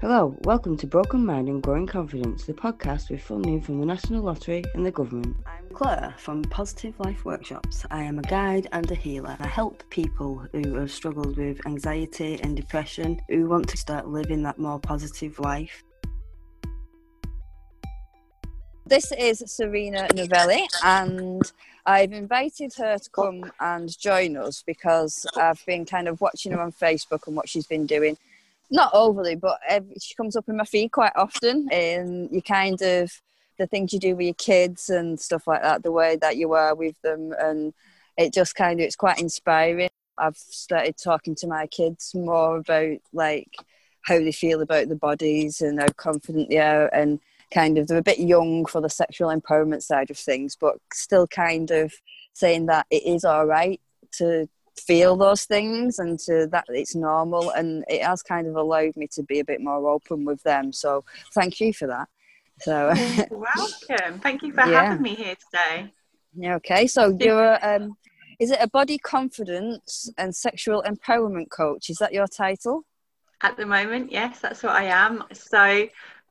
Hello, welcome to Broken Mind and Growing Confidence, the podcast with funding from the National Lottery and the government. I'm Claire from Positive Life Workshops. I am a guide and a healer. I help people who have struggled with anxiety and depression who want to start living that more positive life. This is Serena Novelli, and I've invited her to come and join us because I've been kind of watching her on Facebook and what she's been doing not overly, but she comes up in my feed quite often. And you kind of the things you do with your kids and stuff like that, the way that you are with them, and it just kind of it's quite inspiring. I've started talking to my kids more about like how they feel about the bodies and how confident they are, and kind of they're a bit young for the sexual empowerment side of things, but still kind of saying that it is all right to feel those things and to that it's normal and it has kind of allowed me to be a bit more open with them. So thank you for that. So welcome. Thank you for yeah. having me here today. Yeah okay. So you're um is it a body confidence and sexual empowerment coach? Is that your title? At the moment yes that's what i am. So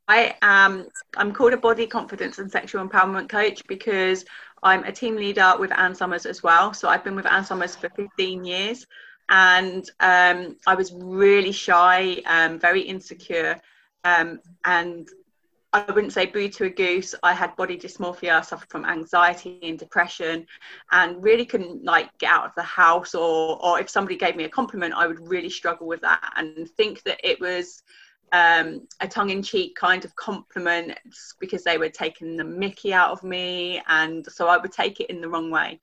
I am I'm called a body confidence and sexual empowerment coach because I'm a team leader with Ann Summers as well. So I've been with Ann Summers for 15 years and um, I was really shy, um, very insecure, um, and I wouldn't say boo to a goose. I had body dysmorphia, suffered from anxiety and depression, and really couldn't like get out of the house. Or, or if somebody gave me a compliment, I would really struggle with that and think that it was um, a tongue-in-cheek kind of compliment because they were taking the mickey out of me and so i would take it in the wrong way.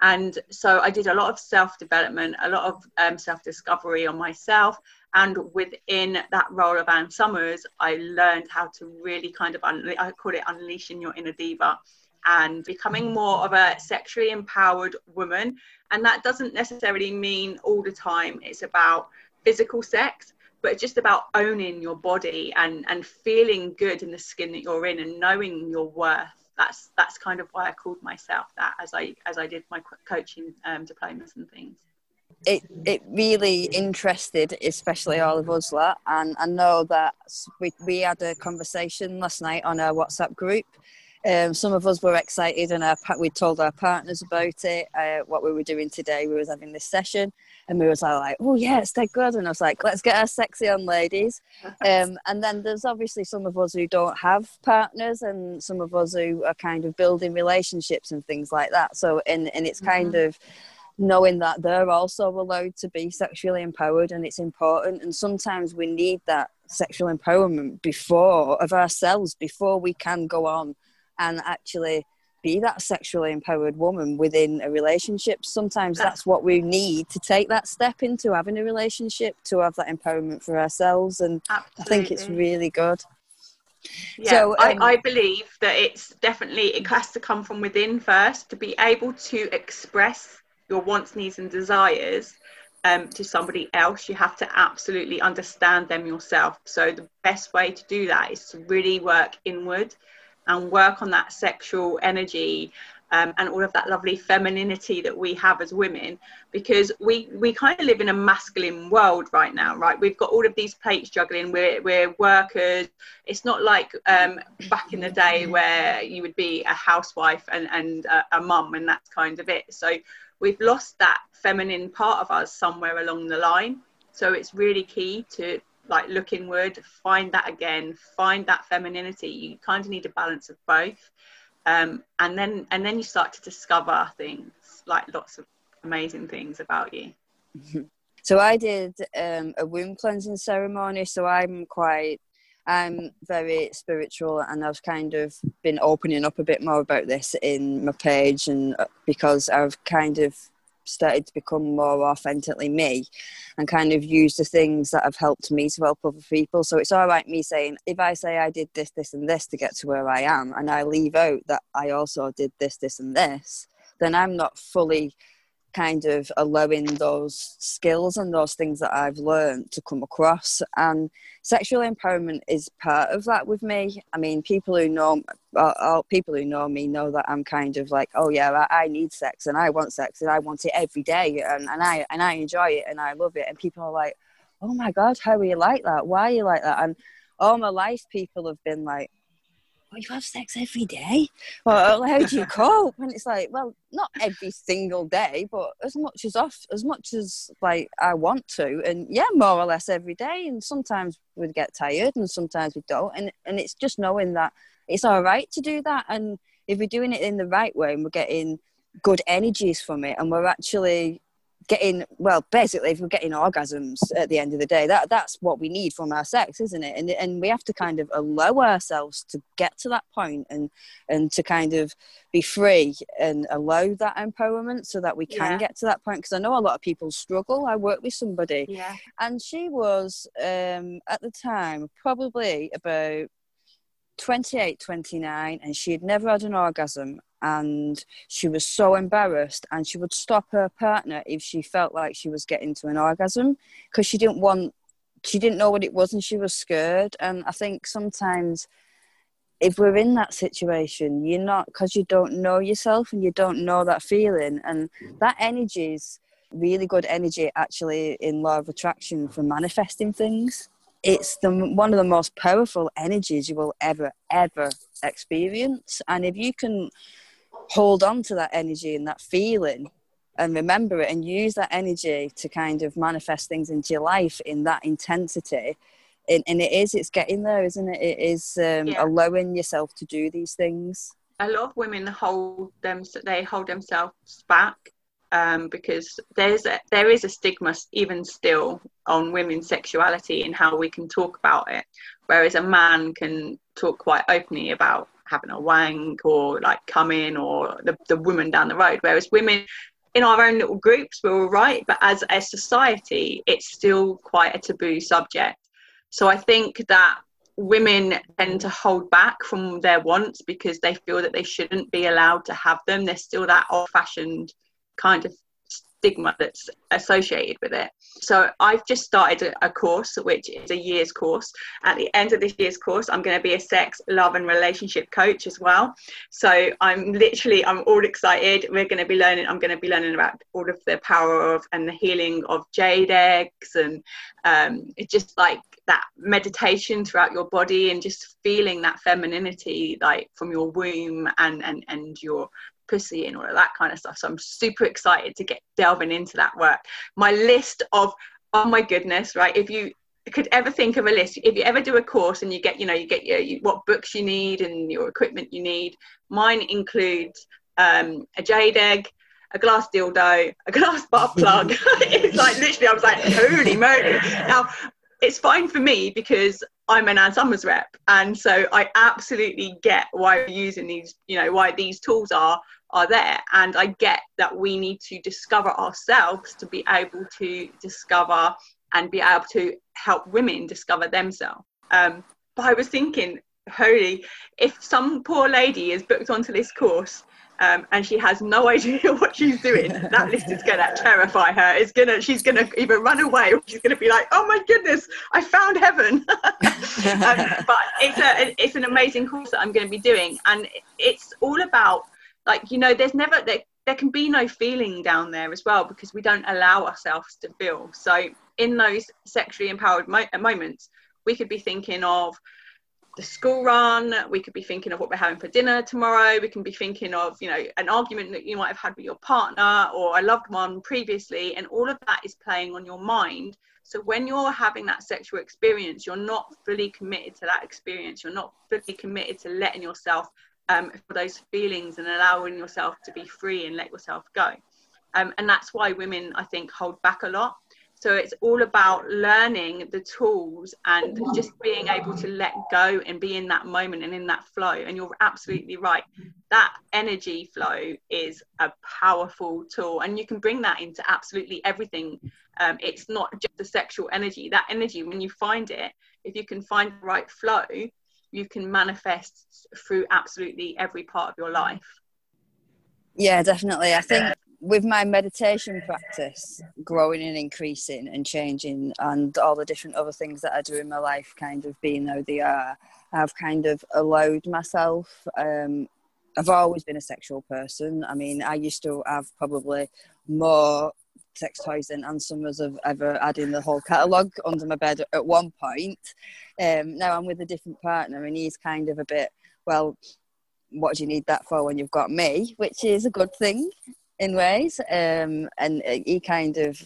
And so i did a lot of self-development a lot of um, self-discovery on myself and within that role of Ann Summers i learned how to really kind of un- i call it unleashing your inner diva and becoming more of a sexually empowered woman. And that doesn't necessarily mean all the time it's about physical sex but it's just about owning your body and and feeling good in the skin that you're in and knowing your worth. That's that's kind of why i called myself that as i as i did my coaching um, diplomas and things. It it really interested especially all of us lot and i know that we, we had a conversation last night on our whatsapp group. Um, some of us were excited and our, we told our partners about it, uh, what we were doing today. We was having this session and we was all like, oh yeah, it's dead good. And I was like, let's get our sexy on ladies. Um, and then there's obviously some of us who don't have partners and some of us who are kind of building relationships and things like that. So, and, and it's kind mm-hmm. of, knowing that they're also allowed to be sexually empowered and it's important and sometimes we need that sexual empowerment before of ourselves before we can go on and actually be that sexually empowered woman within a relationship. Sometimes that's what we need to take that step into having a relationship to have that empowerment for ourselves. And Absolutely. I think it's really good. Yeah, so, um, I, I believe that it's definitely, it has to come from within first to be able to express your wants, needs, and desires um, to somebody else, you have to absolutely understand them yourself. So, the best way to do that is to really work inward and work on that sexual energy um, and all of that lovely femininity that we have as women because we we kind of live in a masculine world right now right? We've got all of these plates juggling. We're, we're workers. It's not like um, back in the day where you would be a housewife and, and a, a mum and that's kind of it. So we've lost that feminine part of us somewhere along the line. So it's really key to like look inward, find that again, find that femininity. You kind of need a balance of both. Um, and then and then you start to discover things like lots of amazing things about you. So I did um, a womb cleansing ceremony. So I'm quite, I'm very spiritual, and I've kind of been opening up a bit more about this in my page, and uh, because I've kind of started to become more authentically me and kind of use the things that have helped me to help other people. So it's all right me saying, if I say I did this, this, and this to get to where I am, and I leave out that I also did this, this, and this, then I'm not fully kind of allowing those skills and those things that I've learned to come across. And sexual empowerment is part of that with me. I mean, people who know, uh, all people who know me know that I'm kind of like, oh yeah, I, I need sex and I want sex and I want it every day and, and I and I enjoy it and I love it. And people are like, oh my god, how are you like that? Why are you like that? And all my life people have been like, well, you have sex every day. Well, uh, how do you cope? And it's like, well, not every single day, but as much as off, as much as like I want to, and yeah, more or less every day. And sometimes we get tired, and sometimes we don't. And and it's just knowing that it's all right to do that. And if we're doing it in the right way, and we're getting good energies from it, and we're actually getting well basically if we're getting orgasms at the end of the day that that's what we need from our sex isn't it? And and we have to kind of allow ourselves to get to that point and and to kind of be free and allow that empowerment so that we can yeah. get to that point. Because i know a lot of people struggle. I work with somebody yeah. and she was um at the time probably about 28 29 and she had never had an orgasm and she was so embarrassed and she would stop her partner if she felt like she was getting to an orgasm because she didn't want she didn't know what it was and she was scared. And i think sometimes if we're in that situation you're not because you don't know yourself and you don't know that feeling. And that energy is really good energy actually in law of attraction for manifesting things. It's the one of the most powerful energies you will ever ever experience. And if you can hold on to that energy and that feeling and remember it and use that energy to kind of manifest things into your life in that intensity. And, and it is it's getting there isn't it? It is um, yeah. allowing yourself to do these things. A lot of women hold them they hold themselves back um, because there's a, there is a stigma even still on women's sexuality and how we can talk about it. Whereas a man can talk quite openly about having a wank or like coming or the, the woman down the road. Whereas women in our own little groups, we're all right, but as a society, it's still quite a taboo subject. So I think that women tend to hold back from their wants because they feel that they shouldn't be allowed to have them. There's still that old fashioned kind of stigma that's associated with it. So I've just started a, course, which is a year's course. At the end of this year's course, I'm going to be a sex, love, and relationship coach as well. So I'm literally, I'm all excited. We're going to be learning. I'm going to be learning about all of the power of and the healing of jade eggs, and um, it's just like that meditation throughout your body and just feeling that femininity, like from your womb and and and your pussy and all of that kind of stuff. So I'm super excited to get delving into that work. My list of oh my goodness, right? If you could ever think of a list, if you ever do a course and you get, you know, you get your you, what books you need and your equipment you need. Mine includes um, a jade egg, a glass dildo, a glass butt plug. it's like literally, I was like, holy moly! Now it's fine for me because I'm an Ann Summers rep, and so I absolutely get why we're using these, you know, why these tools are are there. And I get that we need to discover ourselves to be able to discover and be able to help women discover themselves. Um, but I was thinking, holy, if some poor lady is booked onto this course um, and she has no idea what she's doing, that list is going to terrify her. It's gonna, she's going to either run away or she's going to be like, "Oh my goodness, I found heaven." um, but it's a, it's an amazing course that I'm going to be doing, and it's all about like you know there's never there, there can be no feeling down there as well because we don't allow ourselves to feel. So in those sexually empowered mo- uh, moments we could be thinking of the school run we could be thinking of what we're having for dinner tomorrow we can be thinking of you know an argument that you might have had with your partner or a loved one previously and all of that is playing on your mind. So when you're having that sexual experience you're not fully committed to that experience. You're not fully committed to letting yourself um, for those feelings and allowing yourself to be free and let yourself go. Um, and that's why women, I think, hold back a lot. So it's all about learning the tools and just being able to let go and be in that moment and in that flow. And you're absolutely right. That energy flow is a powerful tool, and you can bring that into absolutely everything. Um, it's not just the sexual energy. That energy, when you find it, if you can find the right flow, you can manifest through absolutely every part of your life. Yeah, definitely. I think with my meditation practice growing and increasing and changing and all the different other things that I do in my life kind of being how they are, I've kind of allowed myself um, I've always been a sexual person. I mean, I used to have probably more sex toys than Ann Summers have ever had in the whole catalogue under my bed at one point. Um, now I'm with a different partner, and he's kind of a bit, well, what do you need that for when you've got me? Which is a good thing in ways. Um, and he kind of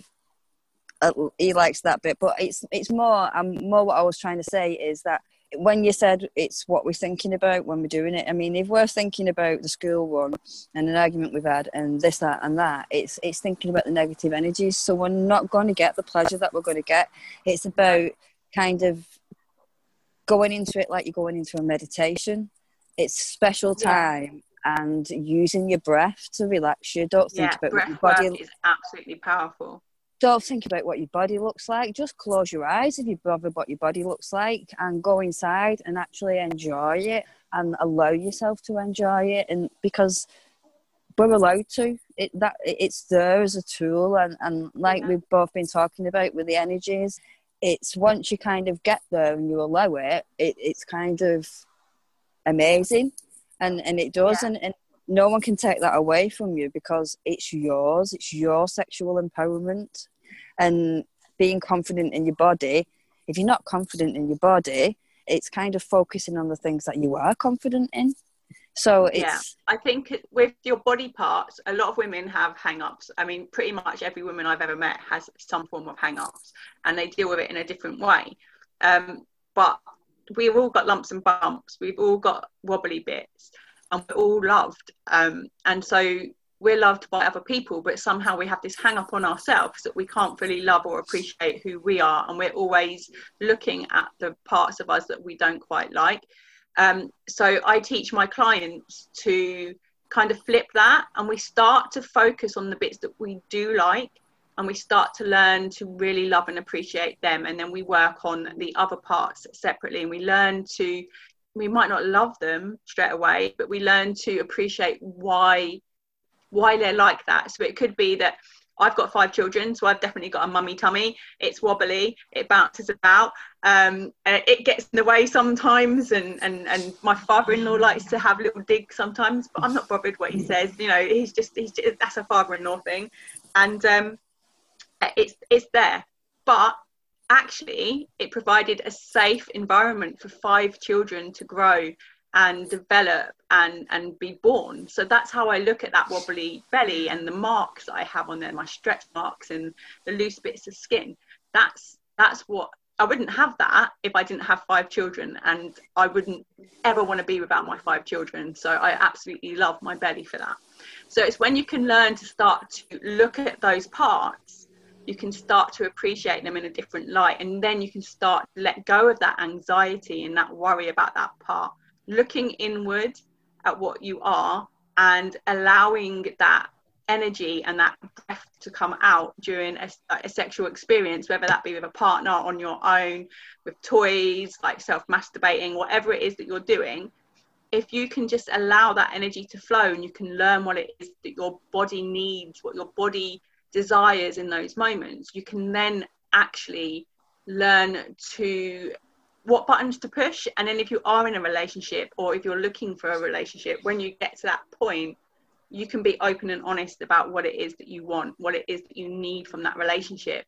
uh, he likes that bit, but it's it's more. Um, more what I was trying to say is that when you said it's what we're thinking about when we're doing it, I mean, if we're thinking about the school one and an argument we've had and this, that, and that, it's it's thinking about the negative energies. So we're not going to get the pleasure that we're going to get. It's about kind of going into it like you're going into a meditation. It's special time yeah. and using your breath to relax you. Don't think yeah, about breath your body is absolutely powerful don't think about what your body looks like. Just close your eyes if you bother what your body looks like and go inside and actually enjoy it and allow yourself to enjoy it. And because we're allowed to, it that it's there as a tool. And, and like we've both been talking about with the energies, it's once you kind of get there and you allow it, it it's kind of amazing. And, and it does. Yeah. And, and no one can take that away from you because it's yours. It's your sexual empowerment and being confident in your body. If you're not confident in your body, it's kind of focusing on the things that you are confident in. So it's. Yeah, I think with your body parts, a lot of women have hang-ups. I mean, pretty much every woman I've ever met has some form of hang-ups, and they deal with it in a different way. Um, but we've all got lumps and bumps. We've all got wobbly bits, and we're all loved. Um, and so we're loved by other people, but somehow we have this hang up on ourselves that we can't fully love or appreciate who we are. And we're always looking at the parts of us that we don't quite like. Um, so I teach my clients to kind of flip that and we start to focus on the bits that we do like and we start to learn to really love and appreciate them and then we work on the other parts separately and we learn to we might not love them straight away but we learn to appreciate why why they're like that. So it could be that I've got five children, so I've definitely got a mummy tummy. It's wobbly, it bounces about, um, it gets in the way sometimes, and, and, and my father-in-law likes to have little digs sometimes, but I'm not bothered what he says. You know, he's just he's just, that's a father-in-law thing, and um, it's it's there. But actually, it provided a safe environment for five children to grow and develop and and be born. So that's how i look at that wobbly belly and the marks i have on there my stretch marks and the loose bits of skin. That's that's what i wouldn't have that if i didn't have five children and i wouldn't ever want to be without my five children. So i absolutely love my belly for that. So it's when you can learn to start to look at those parts you can start to appreciate them in a different light and then you can start to let go of that anxiety and that worry about that part looking inward at what you are and allowing that energy and that breath to come out during a, a, sexual experience, whether that be with a partner on your own, with toys, like self masturbating, whatever it is that you're doing. If you can just allow that energy to flow and you can learn what it is that your body needs, what your body desires in those moments, you can then actually learn to what buttons to push and then if you are in a relationship or if you're looking for a relationship when you get to that point you can be open and honest about what it is that you want what it is that you need from that relationship.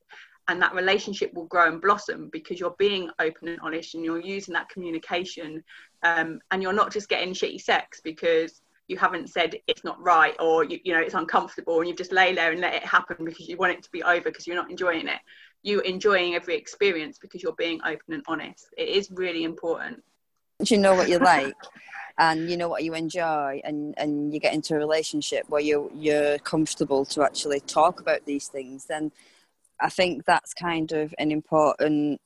And that relationship will grow and blossom because you're being open and honest and you're using that communication um, and you're not just getting shitty sex because you haven't said it's not right or you, you know it's uncomfortable and you just lay there and let it happen because you want it to be over because you're not enjoying it you enjoying every experience because you're being open and honest. It is really important. You know what you like and you know what you enjoy and, and you get into a relationship where you you're comfortable to actually talk about these things, then I think that's kind of an important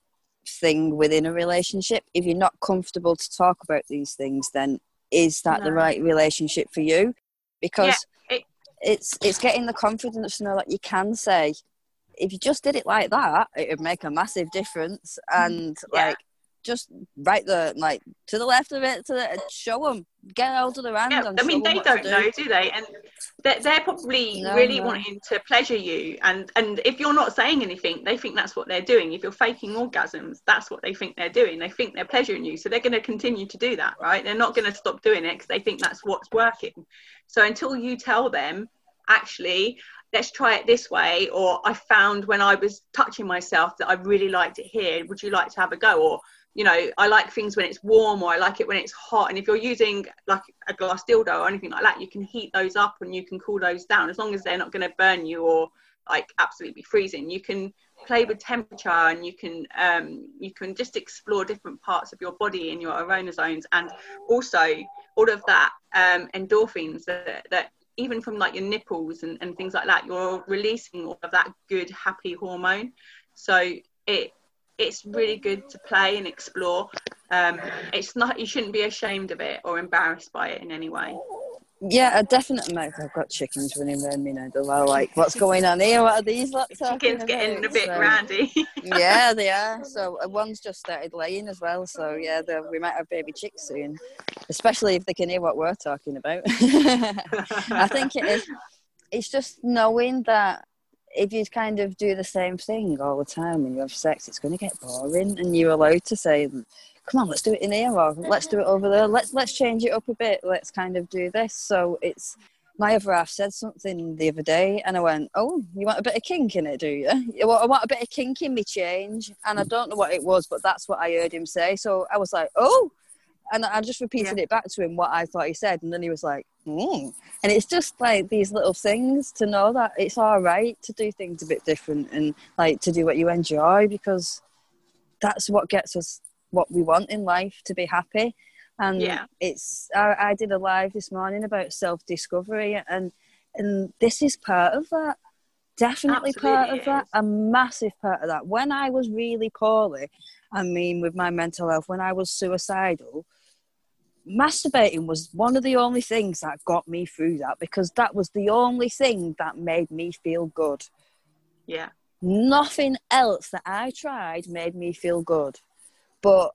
thing within a relationship. If you're not comfortable to talk about these things, then is that no. the right relationship for you? Because yeah, it, it's it's getting the confidence to know that you can say if you just did it like that, it would make a massive difference. Mm, and yeah. like, just right there, like to the left of it, to the, show them, get hold of the hand. Yeah, I mean, they don't do. know, do they? And they're, they're probably no, really no. wanting to pleasure you. And and if you're not saying anything, they think that's what they're doing. If you're faking orgasms, that's what they think they're doing. They think they're pleasuring you, so they're going to continue to do that, right? They're not going to stop doing it because they think that's what's working. So until you tell them actually let's try it this way or i found when i was touching myself that i really liked it here would you like to have a go? Or you know i like things when it's warm or i like it when it's hot. And if you're using like a glass dildo or anything like that you can heat those up and you can cool those down. As long as they're not going to burn you or like absolutely freezing you can play with temperature and you can um, you can just explore different parts of your body in your aroma zones and also all of that um, endorphins that, that even from like your nipples and, and things like that you're releasing all of that good happy hormone. So it it's really good to play and explore. Um, it's not you shouldn't be ashamed of it or embarrassed by it in any way yeah, a definite amount. I've got chickens running around me now. They're like, what's going on here? What are these lots Chickens getting a bit so, randy. yeah, they are. So uh, one's just started laying as well. So yeah, we might have baby chicks soon, especially if they can hear what we're talking about. I think it is. It's just knowing that if you kind of do the same thing all the time when you have sex, it's going to get boring, and you're allowed to say come on, let's do it in here or let's do it over there. Let's let's change it up a bit. Let's kind of do this. So it's my other half said something the other day, and I went, "Oh, you want a bit of kink in it, do you? I want a bit of kink in me change." And I don't know what it was, but that's what I heard him say. So I was like, "Oh," and I just repeated yeah. it back to him what I thought he said, and then he was like, mm. and it's just like these little things to know that it's all right to do things a bit different and like to do what you enjoy because that's what gets us what we want in life to be happy. And yeah. it's I, I did a live this morning about self-discovery and and this is part of that definitely Absolutely part of that a massive part of that. When i was really poorly i mean with my mental health when i was suicidal masturbating was one of the only things that got me through that because that was the only thing that made me feel good. Yeah. Nothing else that i tried made me feel good but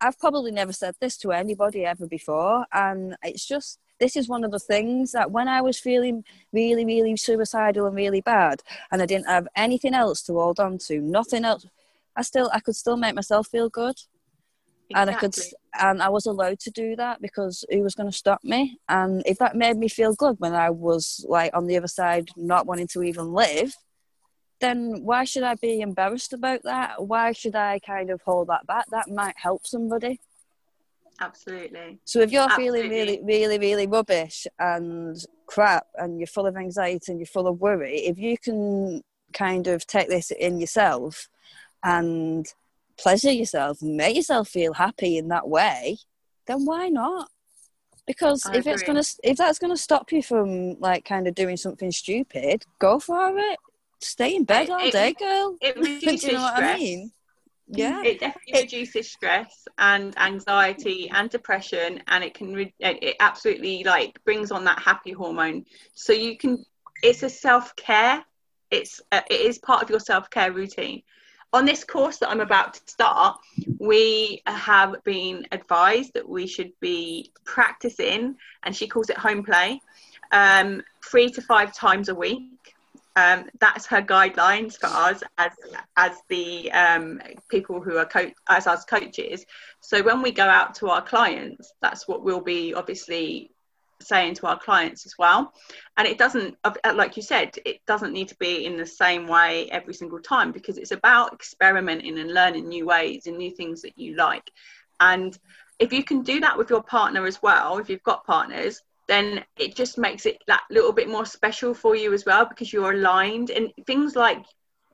I've probably never said this to anybody ever before. And it's just, this is one of the things that when I was feeling really, really suicidal and really bad, and I didn't have anything else to hold on to, nothing else, I still, I could still make myself feel good. Exactly. And I could, and I was allowed to do that because who was going to stop me? And if that made me feel good when I was like on the other side, not wanting to even live, then why should I be embarrassed about that? Why should I kind of hold that back? That might help somebody. Absolutely. So if you're Absolutely. feeling really, really, really rubbish and crap and you're full of anxiety and you're full of worry, if you can kind of take this in yourself and pleasure yourself and make yourself feel happy in that way, then why not? Because I if agree. it's gonna if that's gonna stop you from like kind of doing something stupid, go for it stay in bed all it, day, girl. It reduces you know what stress. I mean? Yeah, it definitely it, reduces stress and anxiety and depression, and it can re- it absolutely like brings on that happy hormone. So you can, it's a self care. It's uh, it is part of your self care routine. On this course that I'm about to start, we have been advised that we should be practicing, and she calls it home play, um, three to five times a week um, that's her guidelines for us as as the um, people who are co- as us coaches. So when we go out to our clients, that's what we'll be obviously saying to our clients as well. And it doesn't, like you said, it doesn't need to be in the same way every single time because it's about experimenting and learning new ways and new things that you like. And if you can do that with your partner as well, if you've got partners, then it just makes it that little bit more special for you as well because you're aligned. And things like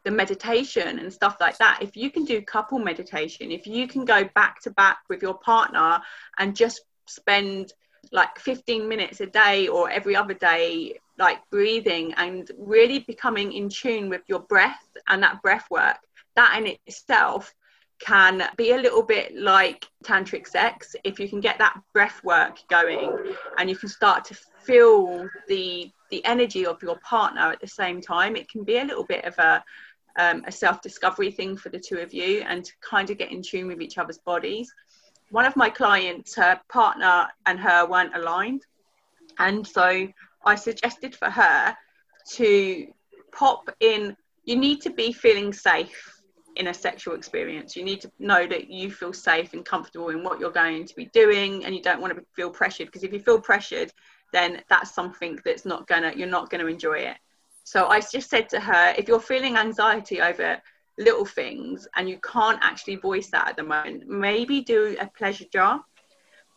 the meditation and stuff like that if you can do couple meditation if you can go back to back with your partner and just spend like 15 minutes a day or every other day like breathing and really becoming in tune with your breath and that breath work that in itself can be a little bit like tantric sex. If you can get that breath work going and you can start to feel the the energy of your partner at the same time it can be a little bit of a um, a self-discovery thing for the two of you and to kind of get in tune with each other's bodies. One of my clients her partner and her weren't aligned. And so i suggested for her to pop in. You need to be feeling safe in a sexual experience. You need to know that you feel safe and comfortable in what you're going to be doing, and you don't want to feel pressured because if you feel pressured, then that's something that's not gonna you're not gonna enjoy it. So I just said to her, if you're feeling anxiety over little things and you can't actually voice that at the moment, maybe do a pleasure jar.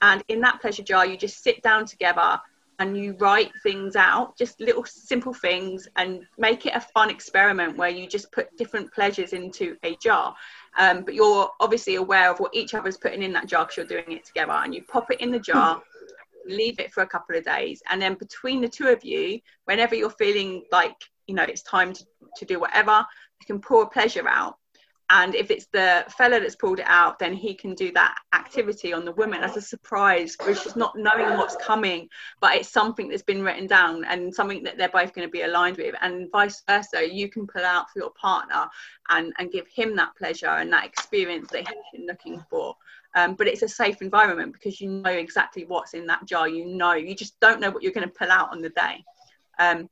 And in that pleasure jar, you just sit down together and you write things out, just little simple things, and make it a fun experiment where you just put different pleasures into a jar. Um, but you're obviously aware of what each other's putting in that jar because you're doing it together, and you pop it in the jar. leave it for a couple of days and then between the two of you whenever you're feeling like you know it's time to, to do whatever you can pour a pleasure out and if it's the fella that's pulled it out then he can do that activity on the woman as a surprise which is not knowing what's coming but it's something that's been written down and something that they're both going to be aligned with. And vice versa you can pull out for your partner and and give him that pleasure and that experience that he's been looking for. Um, but it's a safe environment because you know exactly what's in that jar you know you just don't know what you're going to pull out on the day um,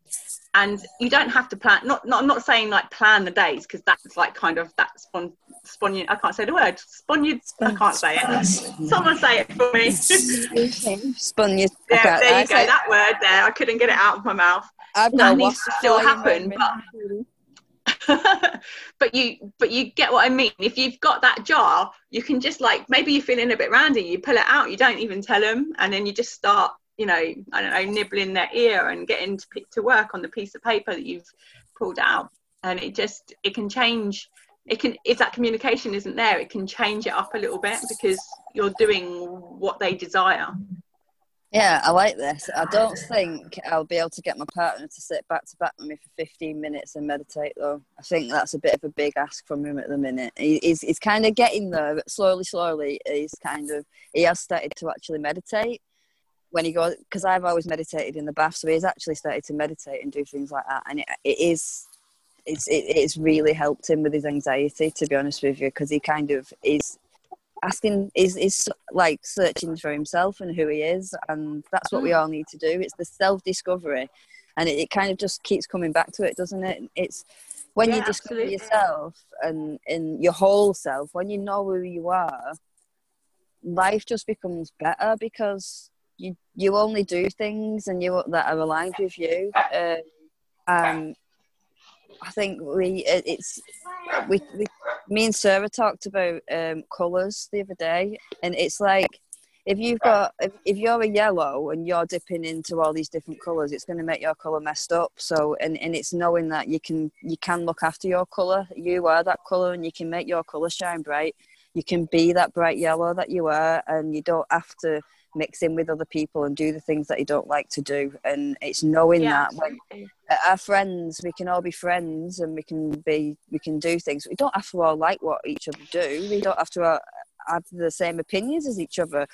and you don't have to plan not, not i'm not saying like plan the days because that's like kind of that spon spon i can't say the word spon i can't say it. Someone say it for me. Spon yeah there you go that word there i couldn't get it out of my mouth. I've that needs to still happen but but you but you get what I mean. If you've got that jar, you can just like maybe you're feeling a bit randy, you pull it out, you don't even tell them, and then you just start you know, I don't know, nibbling their ear and getting to to work on the piece of paper that you've pulled out. And it just it can change. It can if that communication isn't there, it can change it up a little bit because you're doing what they desire. Yeah, I like this. I don't think I'll be able to get my partner to sit back to back with me for 15 minutes and meditate, though. I think that's a bit of a big ask from him at the minute. He, he's, he's kind of getting there, but slowly, slowly, he's kind of, he has started to actually meditate when he goes because I've always meditated in the bath, so he's actually started to meditate and do things like that, and it, it is it's it, it's really helped him with his anxiety. To be honest with you, because he kind of is asking is is like searching for himself and who he is, and that's what we all need to do. It's the self discovery, and it, it, kind of just keeps coming back to it, doesn't it? It's when yeah, you discover absolutely. yourself and in your whole self, when you know who you are, life just becomes better because you you only do things and you that are aligned with you. Uh, um, I think we it's we, we me and Sarah talked about um, colours the other day, and it's like if you've got if, if you're a yellow and you're dipping into all these different colours, it's going to make your colour messed up. So and, and it's knowing that you can you can look after your colour. You are that colour, and you can make your colour shine bright. You can be that bright yellow that you are, and you don't have to mix in with other people and do the things that you don't like to do. And it's knowing yeah, that when our friends we can all be friends and we can be we can do things. We don't have to all like what each other do. We don't have to have the same opinions as each other.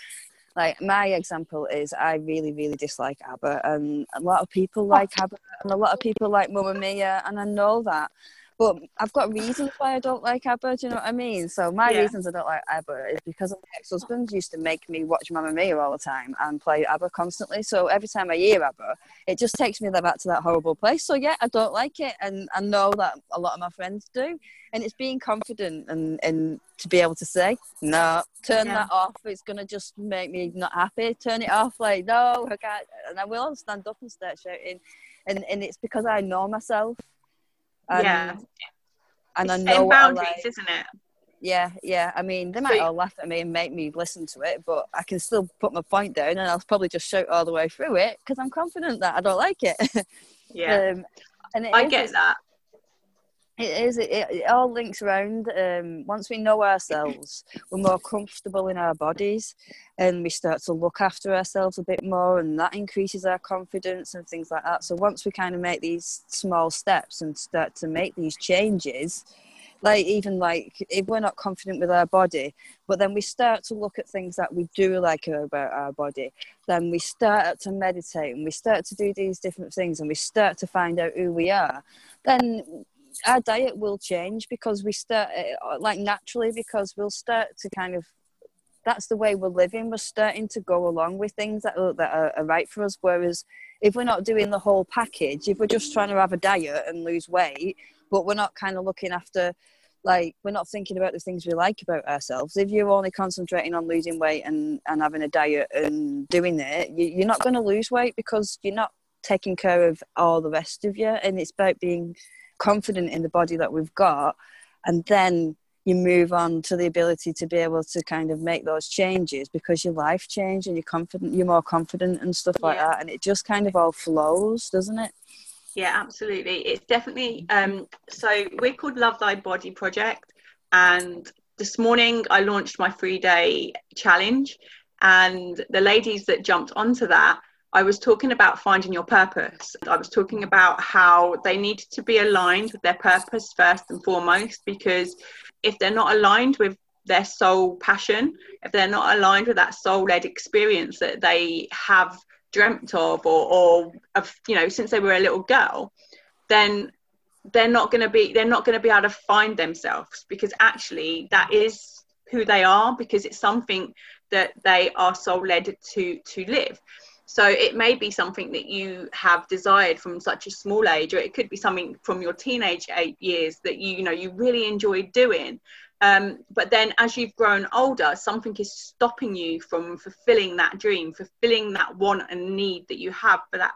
Like my example is I really really dislike ABBA and a lot of people like ABBA and a lot of people like Mamma Mia and I know that but I've got reasons why I don't like ABBA. Do you know what I mean? So my yeah. reasons I don't like ABBA is because my ex-husband used to make me watch Mamma Mia all the time and play ABBA constantly. So every time I hear ABBA, it just takes me back to that horrible place. So yeah, I don't like it, and I know that a lot of my friends do. And it's being confident and, and to be able to say, no, turn yeah. that off. It's gonna just make me not happy. Turn it off. Like no, I can't. And I will stand up and start shouting. And and it's because I know myself and, yeah. And I know boundaries, like. isn't it? Yeah, yeah. I mean, they might so, all laugh at me and make me listen to it, but I can still put my point down, and I'll probably just shout all the way through it because I'm confident that I don't like it. Yeah, um, and I is, get that. It is. It, it all links around. Um, once we know ourselves, we're more comfortable in our bodies, and we start to look after ourselves a bit more, and that increases our confidence and things like that. So once we kind of make these small steps and start to make these changes, like even like if we're not confident with our body, but then we start to look at things that we do like about our body, then we start to meditate and we start to do these different things, and we start to find out who we are. Then our diet will change because we start uh, like naturally because we'll start to kind of that's the way we're living. We're starting to go along with things that are, that are, are right for us. Whereas if we're not doing the whole package if we're just trying to have a diet and lose weight but we're not kind of looking after like we're not thinking about the things we like about ourselves. If you're only concentrating on losing weight and, and having a diet and doing it you, you're not going to lose weight because you're not taking care of all the rest of you. And it's about being confident in the body that we've got and then you move on to the ability to be able to kind of make those changes because your life changed and you're confident you're more confident and stuff like yeah. that and it just kind of all flows doesn't it yeah absolutely it's definitely um so we're called love thy body project and this morning i launched my three day challenge and the ladies that jumped onto that I was talking about finding your purpose. I was talking about how they need to be aligned with their purpose first and foremost, because if they're not aligned with their soul passion, if they're not aligned with that soul led experience that they have dreamt of or, or of, you know, since they were a little girl, then they're not going to be they're not going to be able to find themselves because actually that is who they are because it's something that they are soul led to to live so it may be something that you have desired from such a small age, or it could be something from your teenage eight years that you, you know you really enjoyed doing. Um, but then as you've grown older, something is stopping you from fulfilling that dream, fulfilling that want and need that you have for that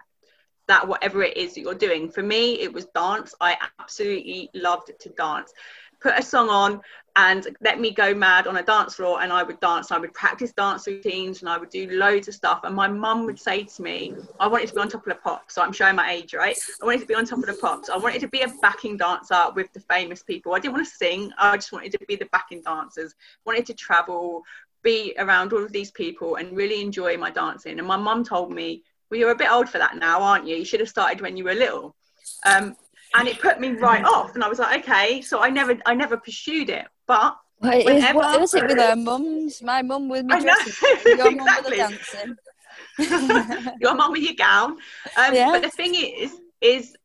that whatever it is that you're doing. For me, it was dance. I absolutely loved to dance put a song on and let me go mad on a dance floor and I would dance. I would practice dance routines and I would do loads of stuff. And my mum would say to me, I want wanted to be on top of the pops. So I'm showing my age, right? I wanted to be on top of the pops. I wanted to be a backing dancer with the famous people. I didn't want to sing. I just wanted to be the backing dancers. wanted to travel, be around all of these people and really enjoy my dancing. And my mum told me, well, you're a bit old for that now, aren't you? You should have started when you were little. Um, and it put me right off and i was like okay so i never i never pursued it but well, whenever, what is it with our mums my mum with me dressing your exactly. mum with dancing your mum with your gown um, yeah. but the thing is is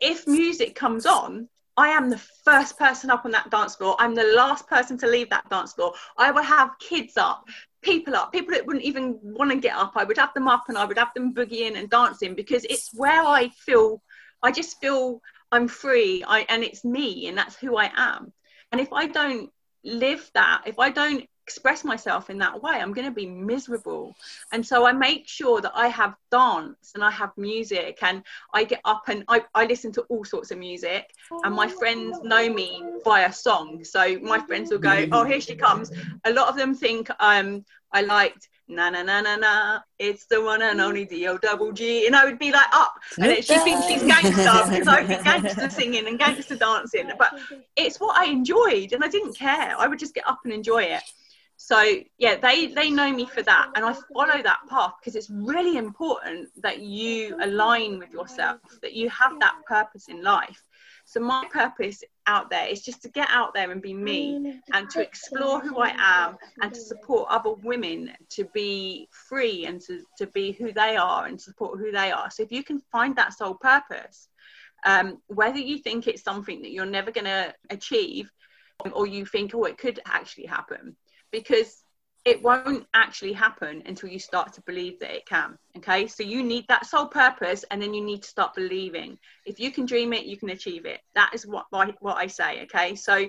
if music comes on I am the first person up on that dance floor. I'm the last person to leave that dance floor. I will have kids up, people up, people that wouldn't even want to get up. I would have them up and I would have them boogieing and dancing because it's where I feel, I just feel I'm free I, and it's me and that's who I am. And if I don't live that, if I don't express myself in that way, I'm going to be miserable. And so I make sure that I have dance and I have music and I get up and I, I listen to all sorts of music. And my friends know me via song. So my friends will go, Oh, here she comes. A lot of them think um, I liked na na na na na, it's the one and only D O double G, and I would be like up, and it, she thinks she's gangster because I would be gangster singing and gangster dancing, but it's what I enjoyed, and I didn't care. I would just get up and enjoy it. So yeah, they they know me for that, and I follow that path because it's really important that you align with yourself, that you have that purpose in life. So my purpose out there. It's just to get out there and be me and to explore who I am and to support other women to be free and to, to be who they are and support who they are. So if you can find that soul purpose, um, whether you think it's something that you're never going to achieve or you think, oh, it could actually happen, because it won't actually happen until you start to believe that it can. Okay, so you need that sole purpose, and then you need to start believing. If you can dream it, you can achieve it. That is what what I say. Okay, so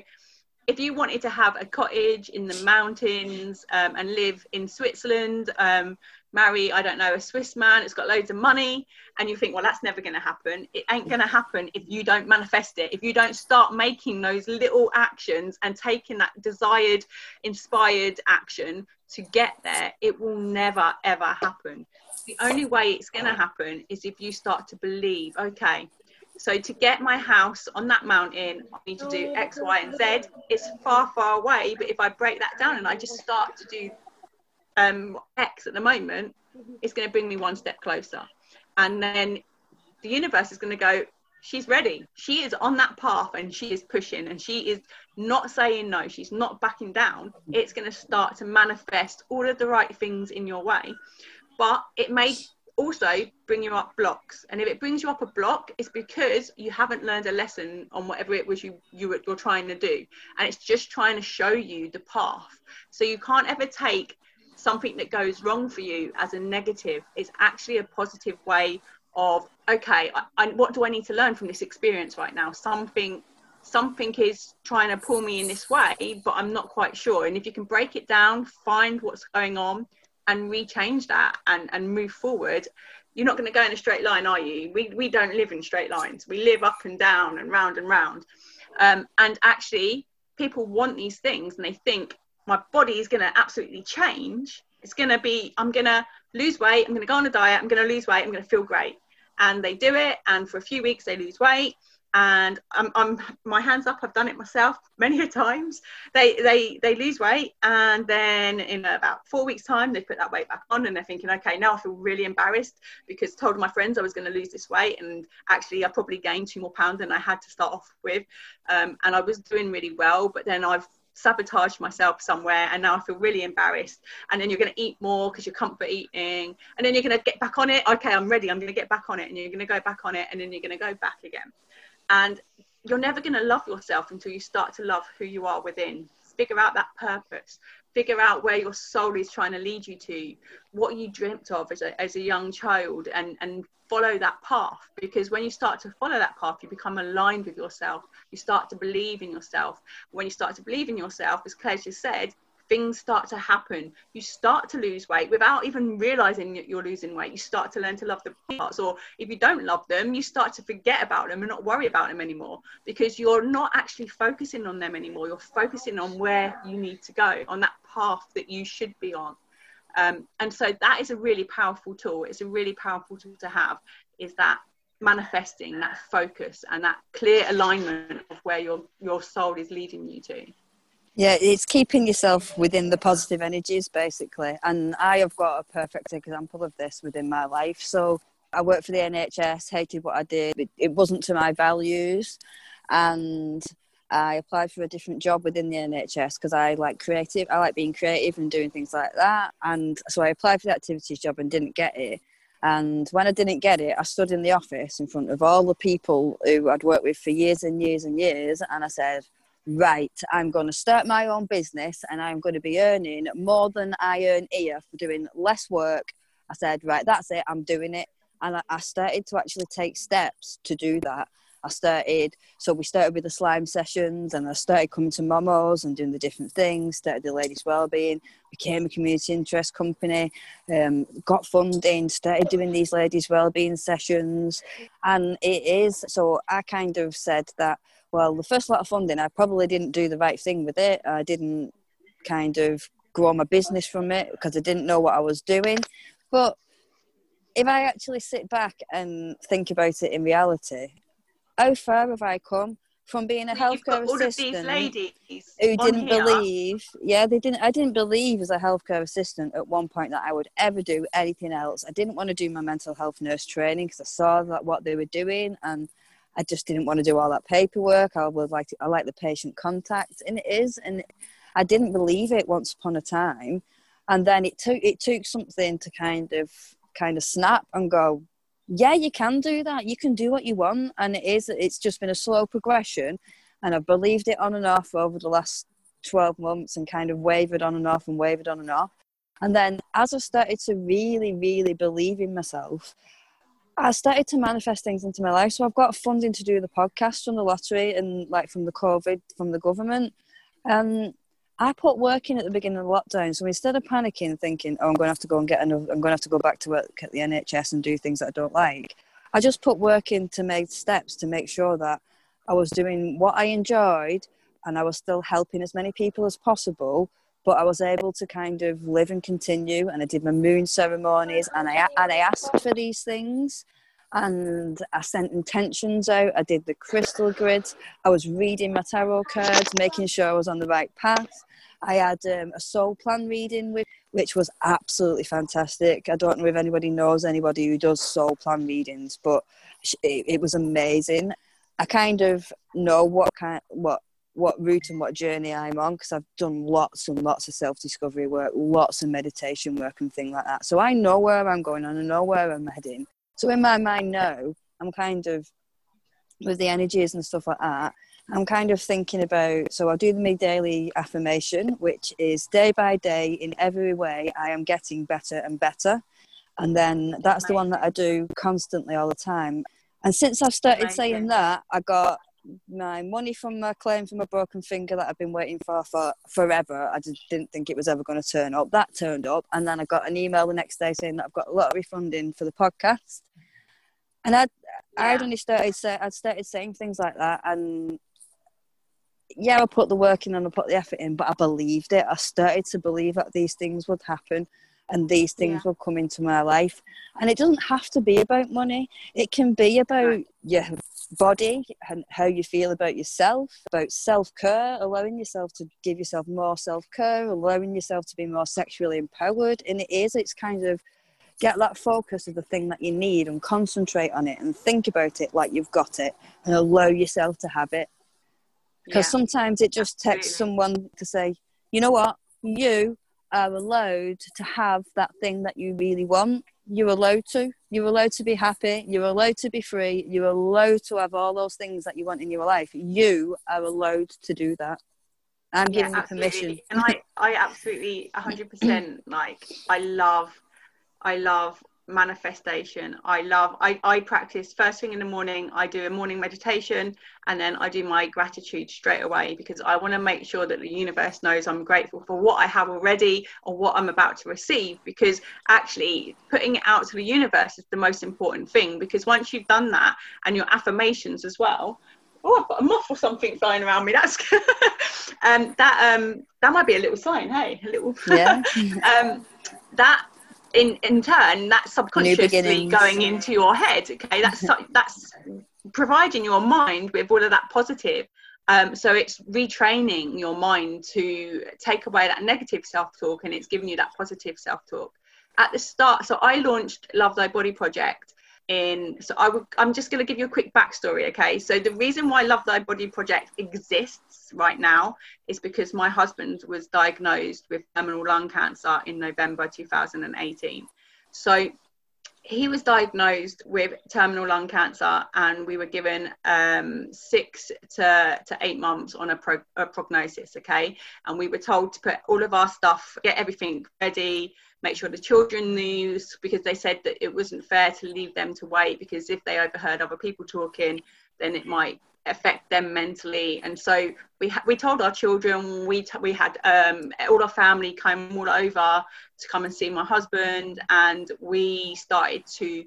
if you wanted to have a cottage in the mountains um, and live in Switzerland, um, marry, I don't know, a Swiss man, it's got loads of money, and you think, well, that's never going to happen. It ain't going to happen if you don't manifest it, if you don't start making those little actions and taking that desired, inspired action to get there, it will never, ever happen. The only way it's going to happen is if you start to believe, okay, so to get my house on that mountain, I need to do X, Y, and Z. It's far, far away, but if I break that down and I just start to do um, X at the moment, it's going to bring me one step closer. And then the universe is going to go, she's ready. She is on that path and she is pushing and she is not saying no. She's not backing down. It's going to start to manifest all of the right things in your way. But it may also bring you up blocks and if it brings you up a block it's because you haven't learned a lesson on whatever it was you, you were, you're trying to do and it's just trying to show you the path so you can't ever take something that goes wrong for you as a negative is actually a positive way of okay I, I, what do i need to learn from this experience right now something something is trying to pull me in this way but i'm not quite sure and if you can break it down find what's going on and rechange that and, and move forward, you're not going to go in a straight line, are you? We, we don't live in straight lines. We live up and down and round and round. Um, and actually, people want these things and they think my body is going to absolutely change. It's going to be, I'm going to lose weight. I'm going to go on a diet. I'm going to lose weight. I'm going to feel great. And they do it. And for a few weeks, they lose weight and I'm, I'm my hands up i've done it myself many a times they they they lose weight and then in about four weeks time they put that weight back on and they're thinking okay now i feel really embarrassed because I told my friends i was going to lose this weight and actually i probably gained two more pounds than i had to start off with um, and i was doing really well but then i've sabotaged myself somewhere and now I feel really embarrassed. And then you're going to eat more because you're comfort eating. And then you're going to get back on it. Okay, I'm ready. I'm going to get back on it. And you're going to go back on it. And then you're going to go back again. And you're never going to love yourself until you start to love who you are within. Figure out that purpose. Figure out where your soul is trying to lead you to, what you dreamt of as a, as a young child, and, and follow that path. Because when you start to follow that path, you become aligned with yourself. You start to believe in yourself. When you start to believe in yourself, as Claire just said, things start to happen. You start to lose weight without even realizing that you're losing weight. You start to learn to love the parts, or if you don't love them, you start to forget about them and not worry about them anymore because you're not actually focusing on them anymore. You're focusing on where you need to go, on that path that you should be on. Um, and so that is a really powerful tool. It's a really powerful tool to have. Is that manifesting that focus and that clear alignment of where your your soul is leading you to. Yeah, it's keeping yourself within the positive energies, basically. And I have got a perfect example of this within my life. So I worked for the NHS, hated what I did, it, it wasn't to my values. And I applied for a different job within the NHS because I like creative. I like being creative and doing things like that. And so I applied for the activities job and didn't get it. And when I didn't get it, I stood in the office in front of all the people who I'd worked with for years and years and years. And I said, right, I'm going to start my own business and I'm going to be earning more than I earn here for doing less work. I said, right, that's it, I'm doing it. And I started to actually take steps to do that. I started, so we started with the slime sessions and I started coming to Momos and doing the different things, started the ladies' wellbeing, became a community interest company, um, got funding, started doing these ladies' wellbeing sessions. And it is, so I kind of said that well, the first lot of funding, I probably didn't do the right thing with it. I didn't kind of grow my business from it because I didn't know what I was doing. But if I actually sit back and think about it in reality, how far have I come from being a healthcare assistant who didn't here. believe? Yeah, they didn't. I didn't believe as a healthcare assistant at one point that I would ever do anything else. I didn't want to do my mental health nurse training because I saw that what they were doing and I just didn't want to do all that paperwork. I would like to, I like the patient contact, and it is. And I didn't believe it once upon a time, and then it took it took something to kind of kind of snap and go, yeah, you can do that. You can do what you want, and it is. It's just been a slow progression, and I've believed it on and off over the last twelve months, and kind of wavered on and off and wavered on and off. And then as I started to really, really believe in myself, I started to manifest things into my life. So I've got funding to do the podcast from the lottery and like from the COVID from the government. Um, I put work in at the beginning of the lockdown. So instead of panicking, thinking, "Oh, I'm going to have to go and get another," I'm going to have to go back to work at the NHS and do things that I don't like. I just put work in to make steps to make sure that I was doing what I enjoyed and I was still helping as many people as possible but I was able to kind of live and continue. And I did my moon ceremonies, and I and I asked for these things, and I sent intentions out. I did the crystal grids. I was reading my tarot cards, making sure I was on the right path. I had um, a soul plan reading with, which was absolutely fantastic. I don't know if anybody knows anybody who does soul plan readings, but it, it was amazing. I kind of know what kind what what route and what journey I'm on because I've done lots and lots of self discovery work, lots of meditation work and things like that. So I know where I'm going and I know where I'm heading. So in my mind now, I'm kind of with the energies and stuff like that. I'm kind of thinking about so I'll do the mid daily affirmation, which is day by day in every way I am getting better and better. And then that's the one that I do constantly all the time. And since I've started saying that, I got my money from my claim from a broken finger that I've been waiting for for forever. I just didn't think it was ever going to turn up. That turned up, and then I got an email the next day saying that I've got a lot of refunding for the podcast. And uh, I'd yeah. I'd only started say I'd started saying things like that, and yeah, I put the work in and I put the effort in, but I believed it. I started to believe that these things would happen and these things yeah. will come into my life. And it doesn't have to be about money, it can be about right. your body and how you feel about yourself, about self care, allowing yourself to give yourself more self care, allowing yourself to be more sexually empowered. And it is, it's kind of get that focus of the thing that you need and concentrate on it and think about it like you've got it and allow yourself to have it. Because yeah. sometimes it just takes someone to say, you know what, you are allowed to have that thing that you really want. You're allowed to. You're allowed to be happy. You're allowed to be free. You're allowed to have all those things that you want in your life. You are allowed to do that. I'm yeah, giving you permission. And I, I absolutely 100% like, I love, I love manifestation. I love I, I practice first thing in the morning i do a morning meditation and then i do my gratitude straight away because i want to make sure that the universe knows i'm grateful for what i have already or what i'm about to receive because actually putting it out to the universe is the most important thing because once you've done that and your affirmations as well oh i've got a moth or something flying around me that's um that um that might be a little sign hey a little yeah. um that in in turn that's subconsciously going into your head okay? That's that's providing your mind with all of that positive. Um, so it's retraining your mind to take away that negative self-talk and it's giving you that positive self-talk. At the start so i launched love thy body project in so i would i'm just going to give you a quick backstory okay? So the reason why love thy body project exists right now is because my husband was diagnosed with terminal lung cancer in november 2018 so he was diagnosed with terminal lung cancer and we were given um, six to, to eight months on a, pro, a prognosis okay? And we were told to put all of our stuff get everything ready make sure the children knew because they said that it wasn't fair to leave them to wait because if they overheard other people talking, then it might affect them mentally. And so we ha- we told our children we t- we had um, all our family came all over to come and see my husband, and we started to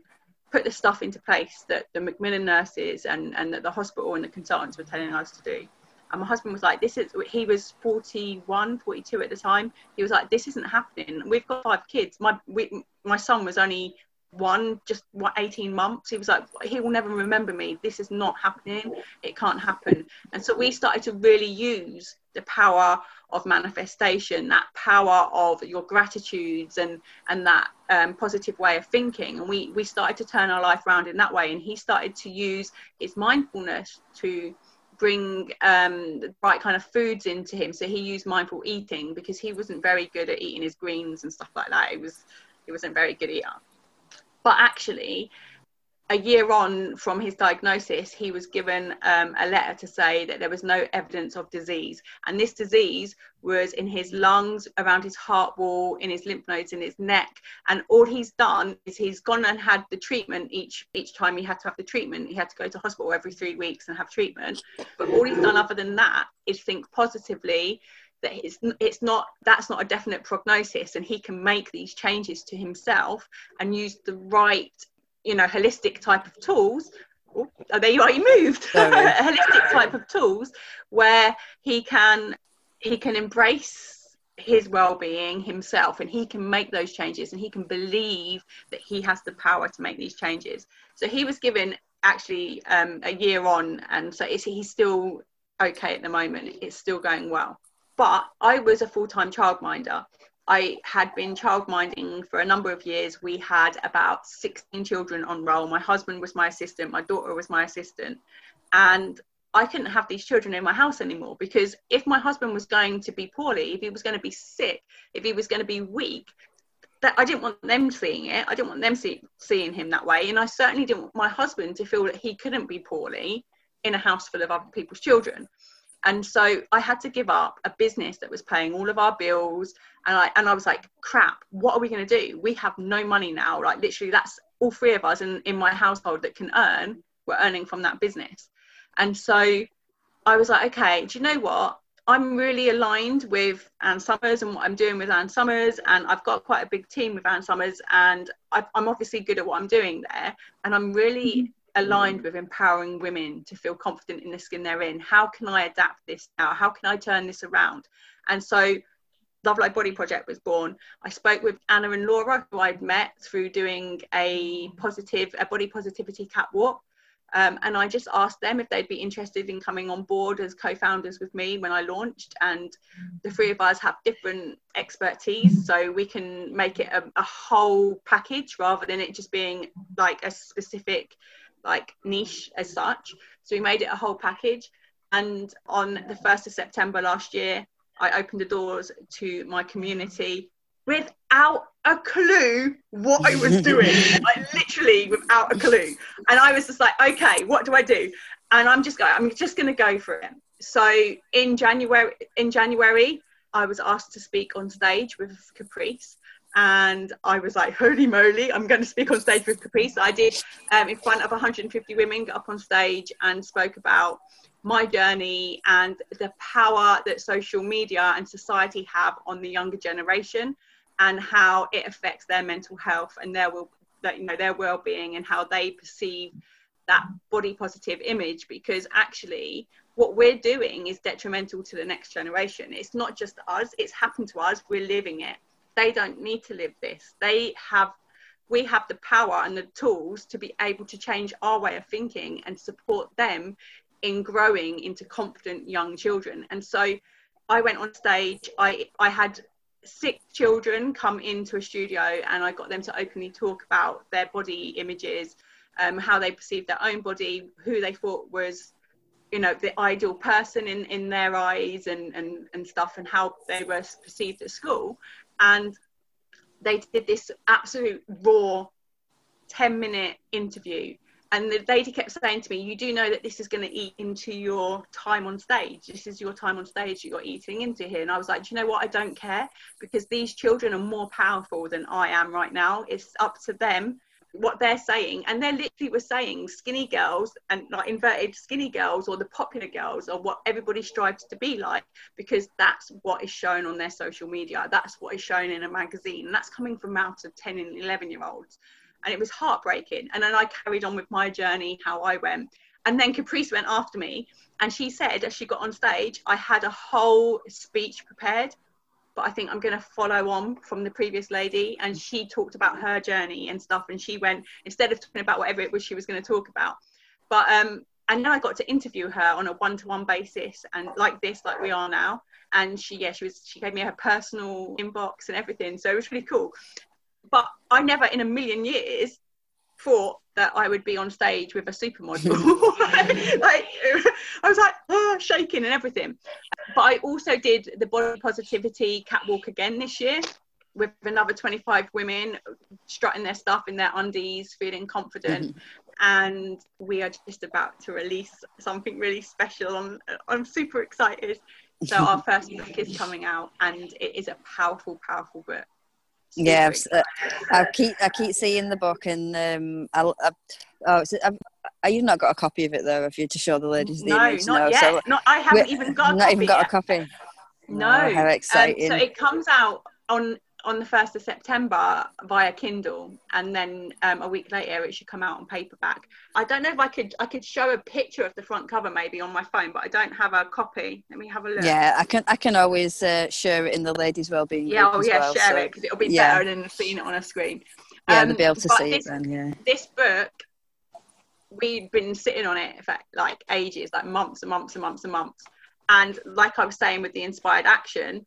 put the stuff into place that the Macmillan nurses and and that the hospital and the consultants were telling us to do and my husband was like this is he was 41 42 at the time. He was like this isn't happening. We've got five kids. My we, my son was only one just what 18 months. He was like he will never remember me. This is not happening. It can't happen. And so we started to really use the power of manifestation that power of your gratitudes and and that um, positive way of thinking. And we we started to turn our life around in that way. And he started to use his mindfulness to bring um, the right kind of foods into him. So he used mindful eating because he wasn't very good at eating his greens and stuff like that. He was he wasn't very good eater. But actually, a year on from his diagnosis, he was given um, a letter to say that there was no evidence of disease. And this disease was in his lungs, around his heart wall, in his lymph nodes, in his neck. And all he's done is he's gone and had the treatment each each time he had to have the treatment. He had to go to hospital every three weeks and have treatment. But all he's done other than that is think positively that it's, it's not that's not a definite prognosis and he can make these changes to himself and use the right you know holistic type of tools. Oh, there you are you moved. Holistic type of tools where he can he can embrace his well-being himself and he can make those changes and he can believe that he has the power to make these changes. So he was given actually um, a year on and so he's still okay at the moment. It's still going well. But i was a full-time childminder I had been childminding for a number of years. We had about 16 children on roll. My husband was my assistant, my daughter was my assistant. And I couldn't have these children in my house anymore because if my husband was going to be poorly, if he was going to be sick, if he was going to be weak, that I didn't want them seeing it. I didn't want them see, seeing him that way. And I certainly didn't want my husband to feel that he couldn't be poorly in a house full of other people's children and so I had to give up a business that was paying all of our bills. And I and I was like crap what are we going to do? We have no money now. Like literally that's all three of us in, in my household that can earn we're earning from that business. And so I was like, okay, do you know what? I'm really aligned with Ann Summers and what I'm doing with Ann Summers, and I've got quite a big team with Ann Summers, and I, am obviously good at what I'm doing there, and I'm really mm-hmm. Aligned with empowering women to feel confident in the skin they're in. How can I adapt this now? How can I turn this around? And so Love Thy Body Project was born. I spoke with Anna and Laura, who I'd met through doing a positive, a body positivity catwalk. Um, and I just asked them if they'd be interested in coming on board as co-founders with me when I launched. And the three of us have different expertise, so we can make it a, a whole package rather than it just being like a specific like niche as such. So we made it a whole package. And on the 1st of September last year, I opened the doors to my community without a clue what I was doing. like literally without a clue. And I was just like, okay, what do I do? And I'm just going, I'm just gonna go for it. So in January in January, I was asked to speak on stage with Caprice. And I was like, holy moly, I'm going to speak on stage with Caprice. I did um, in front of 150 women, got up on stage and spoke about my journey and the power that social media and society have on the younger generation and how it affects their mental health and their will you know their well-being and how they perceive that body positive image because actually what we're doing is detrimental to the next generation it's not just us it's happened to us we're living it they don't need to live this they have we have the power and the tools to be able to change our way of thinking and support them in growing into confident young children. And so I went on stage, I, I had six children come into a studio and I got them to openly talk about their body images, um, how they perceived their own body, who they thought was, you know, the ideal person in, in their eyes and, and, and stuff and how they were perceived at school. And they did this absolute raw 10 minute interview. And the lady kept saying to me you do know that this is going to eat into your time on stage. This is your time on stage you're eating into here. And i was like do you know what? I don't care because these children are more powerful than i am right now. It's up to them what they're saying and they literally were saying skinny girls and like inverted skinny girls or the popular girls or what everybody strives to be like because that's what is shown on their social media. That's what is shown in a magazine. And that's coming from out of 10 and 11 year olds. And it was heartbreaking. And then I carried on with my journey, how I went. And then Caprice went after me, and she said, as she got on stage, I had a whole speech prepared, but I think I'm going to follow on from the previous lady. And she talked about her journey and stuff, and she went instead of talking about whatever it was she was going to talk about. But um, and then I got to interview her on a one-to-one basis, and like this, like we are now. And she, yeah, she was, she gave me her personal inbox and everything, so it was really cool but I never in a million years thought that I would be on stage with a supermodel. like I was like oh, shaking and everything. But I also did the body positivity catwalk again this year with another 25 women strutting their stuff in their undies, feeling confident. Mm-hmm. And we are just about to release something really special. I'm, I'm super excited. So our first book is coming out, and it is a powerful, powerful book yeah, uh, I keep I keep seeing the book, and um, I'll, I, oh, I've, uh, you've not got a copy of it though, have you're to show the ladies the no, image? Not no, yet. So not I haven't even got. Not even got yet. a copy. No, oh, how exciting! Um, so it comes out on on the 1st of September via Kindle and then um, a week later it should come out on paperback. I don't know if I could I could show a picture of the front cover maybe on my phone but I don't have a copy. Let me have a look. Yeah, I can I can always uh, share it in the ladies wellbeing Yeah, oh yeah, well, share so. it because it'll be yeah. better than seeing it on a screen. Yeah, um, they'll be able to see this, it then, yeah. This book we've been sitting on it for like ages, like months and months and months and months. And like I was saying with the inspired action,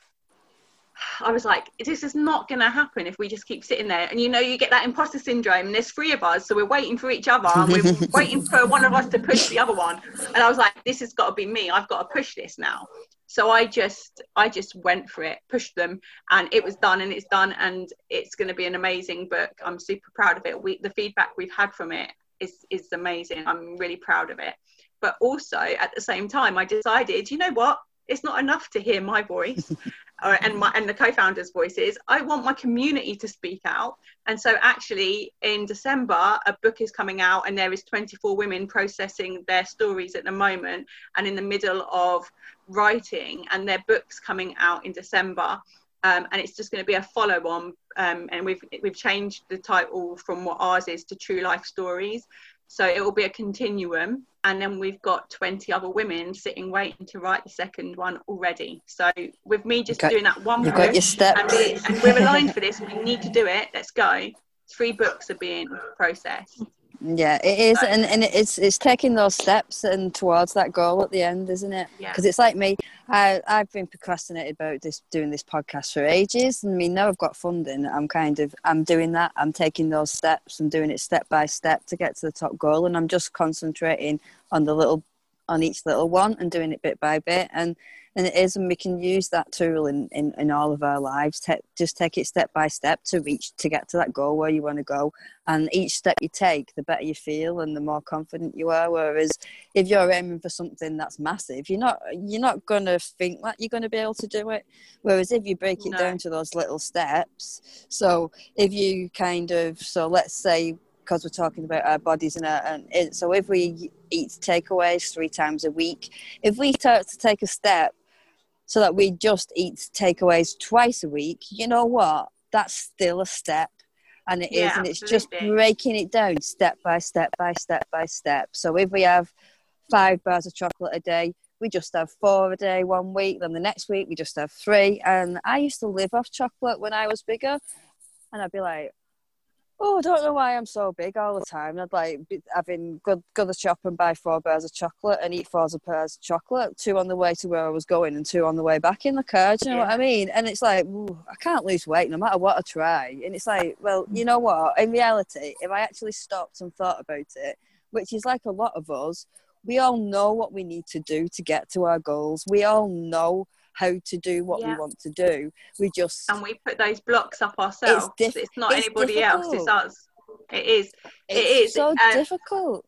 I was like, this is not going to happen if we just keep sitting there. And you know, you get that imposter syndrome, and there's three of us, so we're waiting for each other, and we're waiting for one of us to push the other one. And I was like, this has got to be me. I've got to push this now. So I just, I just went for it, pushed them, and it was done, and it's done, and it's going to be an amazing book. I'm super proud of it. We, the feedback we've had from it is is amazing. I'm really proud of it. But also at the same time, I decided, you know what? It's not enough to hear my voice. or, and my and the co-founders' voices. I want my community to speak out. And so, actually, in December, a book is coming out, and there is 24 women processing their stories at the moment, and in the middle of writing, and their books coming out in December. Um, and it's just going to be a follow-on. Um, and we've we've changed the title from what ours is to True Life Stories. So it will be a continuum. And then we've got 20 other women sitting waiting to write the second one already. So with me just got, doing that one you've got your steps. And, we, and we're aligned for this, we need to do it. Let's go. Three books are being processed. Yeah, it is, and, and it's it's taking those steps and towards that goal at the end, isn't it? Because yeah. it's like me, I I've been procrastinated about this doing this podcast for ages. And I mean, now I've got funding, I'm kind of I'm doing that. I'm taking those steps. I'm doing it step by step to get to the top goal, and I'm just concentrating on the little on each little one and doing it bit by bit. And and it is and we can use that tool in, in, in all of our lives. Te- just take it step by step to reach to get to that goal where you want to go. And each step you take the better you feel and the more confident you are. Whereas if you're aiming for something that's massive you're not you're not going to think that you're going to be able to do it. Whereas if you break it no. down to those little steps so if you kind of so let's say because we're talking about our bodies and, our, and it, so if we eat takeaways three times a week if we start to take a step so that we just eat takeaways twice a week, you know what? That's still a step. And it yeah, is, and it's just breaking it down step by step by step by step. So if we have five bars of chocolate a day, we just have four a day one week. Then the next week we just have three. And I used to live off chocolate when I was bigger, and I'd be like, oh, I don't know why I'm so big all the time. I'd like having good go to the shop and buy four bars of chocolate and eat four bars of chocolate, two on the way to where I was going and two on the way back in the car. Do you know yeah. what I mean? And it's like I can't lose weight no matter what I try. And it's like, well, you know what? In reality, if I actually stopped and thought about it, which is like a lot of us, we all know what we need to do to get to our goals. We all know how to do what yeah. we want to do. We just and we put those blocks up ourselves. It's, diff- it's not it's anybody difficult. else. It's us. It is. It's it is so um, difficult.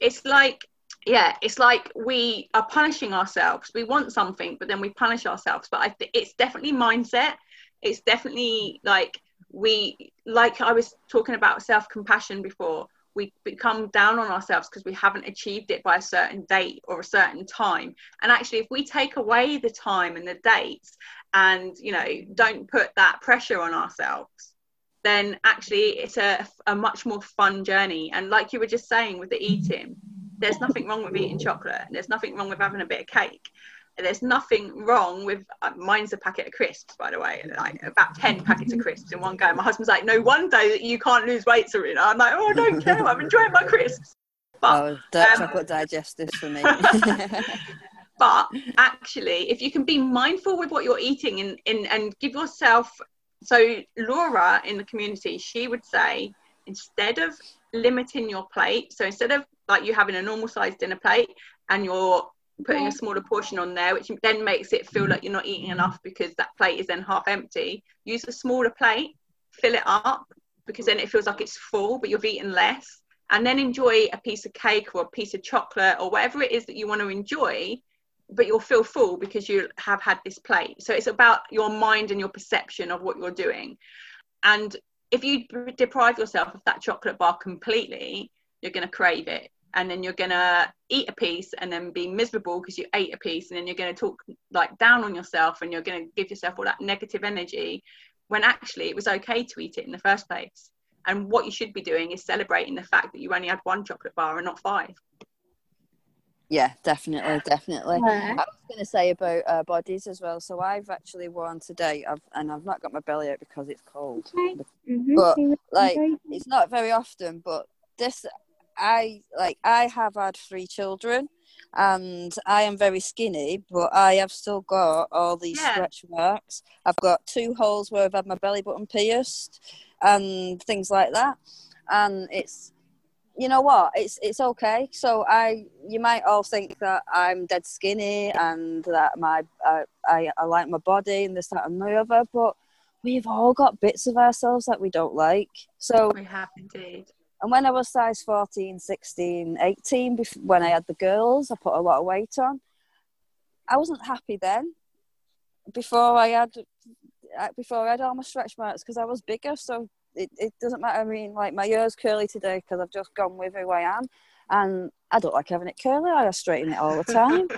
It's like yeah, it's like we are punishing ourselves. We want something, but then we punish ourselves. But I th- it's definitely mindset. It's definitely like we like I was talking about self compassion before we become down on ourselves because we haven't achieved it by a certain date or a certain time. And actually if we take away the time and the dates and you know don't put that pressure on ourselves then actually it's a, a much more fun journey. And like you were just saying with the eating there's nothing wrong with eating chocolate. There's nothing wrong with having a bit of cake there's nothing wrong with uh, mine's a packet of crisps by the way like about 10 packets of crisps in one go. My husband's like no wonder that you can't lose weight Serena. I'm like oh I don't care. I'm enjoying my crisps. But, oh dark um, chocolate digestives for me. But actually if you can be mindful with what you're eating and, and and give yourself so Laura in the community she would say instead of limiting your plate so instead of like you having a normal sized dinner plate and you're putting a smaller portion on there, which then makes it feel like you're not eating enough because that plate is then half empty. Use a smaller plate, fill it up because then it feels like it's full, but you've eaten less. And then enjoy a piece of cake or a piece of chocolate or whatever it is that you want to enjoy, but you'll feel full because you have had this plate. So it's about your mind and your perception of what you're doing. And if you deprive yourself of that chocolate bar completely, you're going to crave it and then you're gonna eat a piece and then be miserable because you ate a piece and then you're gonna talk like down on yourself and you're gonna give yourself all that negative energy when actually it was okay to eat it in the first place. And what you should be doing is celebrating the fact that you only had one chocolate bar and not five. Yeah definitely definitely. Yeah. i was going to say about uh, bodies as well. So i've actually worn today I've, and i've not got my belly out because it's cold. Mm-hmm. but like it's not very often but this I like I have had three children and I am very skinny, but I have still got all these yeah. stretch marks. I've got two holes where I've had my belly button pierced and things like that. And it's you know what it's it's okay so i you might all think that i'm dead skinny and that my uh, I, I like my body and this that and the other but we've all got bits of ourselves that we don't like so we have indeed and when I was size 14, 16, 18, when I had the girls, I put a lot of weight on. I wasn't happy then. before I had uh, before I had all my stretch marks because I was bigger. So it, it doesn't matter. I mean, like my hair's curly today because I've just gone with who I am, and I don't like having it curly. I straighten it all the time.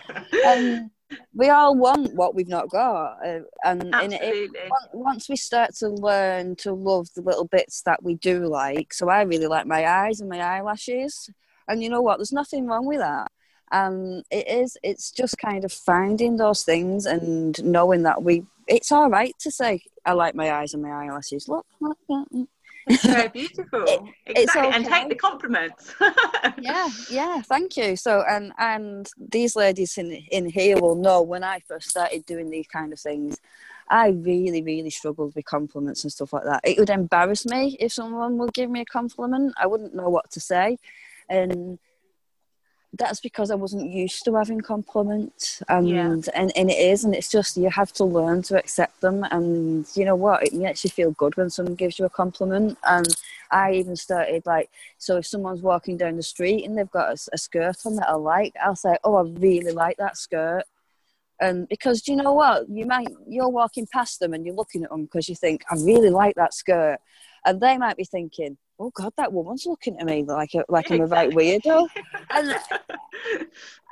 and we all want what we've not got, uh, and, and it, once we start to learn to love the little bits that we do like. So I really like my eyes and my eyelashes, and you know what? There's nothing wrong with that. Um, it is. It's just kind of finding those things and knowing that we. It's all right to say I like my eyes and my eyelashes. Look, look, look. Very beautiful. it, exactly. Okay. And take the compliments. yeah, yeah, thank you. So and and these ladies in in here will know when I first started doing these kind of things, I really, really struggled with compliments and stuff like that. It would embarrass me if someone would give me a compliment. I wouldn't know what to say. And that's because I wasn't used to having compliments and, yeah. and and it is and it's just you have to learn to accept them and you know what? It makes you feel good when someone gives you a compliment and I even started like so if someone's walking down the street and they've got a, a skirt on that I like I'll say oh I really like that skirt. And because you know what? You might you're walking past them and you're looking at them because you think I really like that skirt. And they might be thinking oh god that woman's looking at me like a, like i'm a right weirdo. And,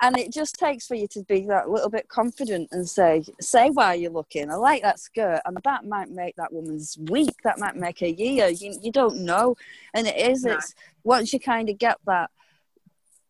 and it just takes for you to be that little bit confident and say say why you're looking. I like that skirt and that might make that woman's week that might make her year. You, you don't know. And it is no. it's once you kind of get that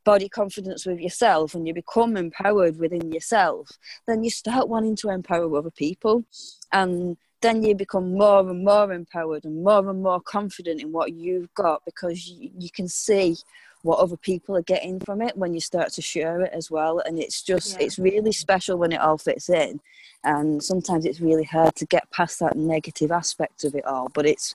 body confidence with yourself and you become empowered within yourself then you start wanting to empower other people. And then you become more and more empowered and more and more confident in what you've got because you, you can see what other people are getting from it when you start to share it as well. And it's just yeah. it's really special when it all fits in. And sometimes it's really hard to get past that negative aspect of it all but it's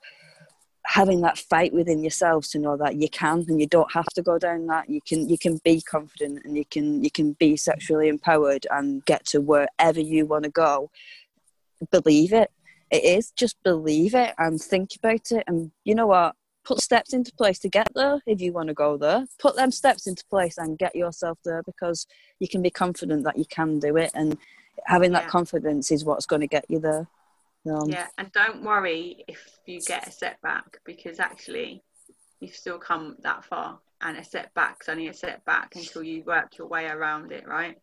having that fight within yourselves to know that you can and you don't have to go down that. You can you can be confident and you can you can be sexually empowered and get to wherever you want to go. Believe it it is just believe it and think about it. And you know what? Put steps into place to get there if you want to go there. Put them steps into place and get yourself there because you can be confident that you can do it and having that yeah. confidence is what's going to get you there. Um, yeah and don't worry if you get a setback because actually you've still come that far and a setback's only a setback until you work your way around it right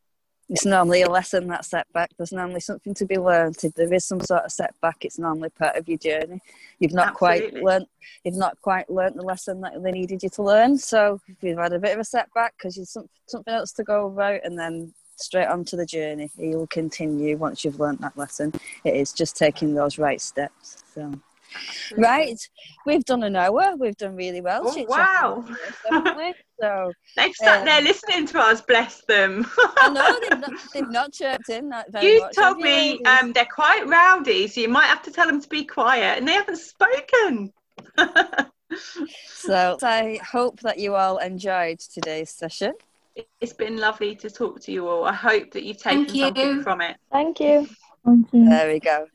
it's normally a lesson that setback. There's normally something to be learned. If there is some sort of setback it's normally part of your journey. You've not Absolutely. quite learned you've not quite learned the lesson that they needed you to learn. So if you've had a bit of a setback because you've some, something else to go about and then straight on to the journey. You'll continue once you've learned that lesson. It is just taking those right steps. So Right, we've done an hour. We've done really well. Oh, wow! so they've sat um, there listening to us. Bless them. I know they've not, they've not chirped in that very you much. told me um, they're quite rowdy, so you might have to tell them to be quiet, and they haven't spoken. so I hope that you all enjoyed today's session. It's been lovely to talk to you all. I hope that you've taken you. something from it. Thank you. Thank you. There we go.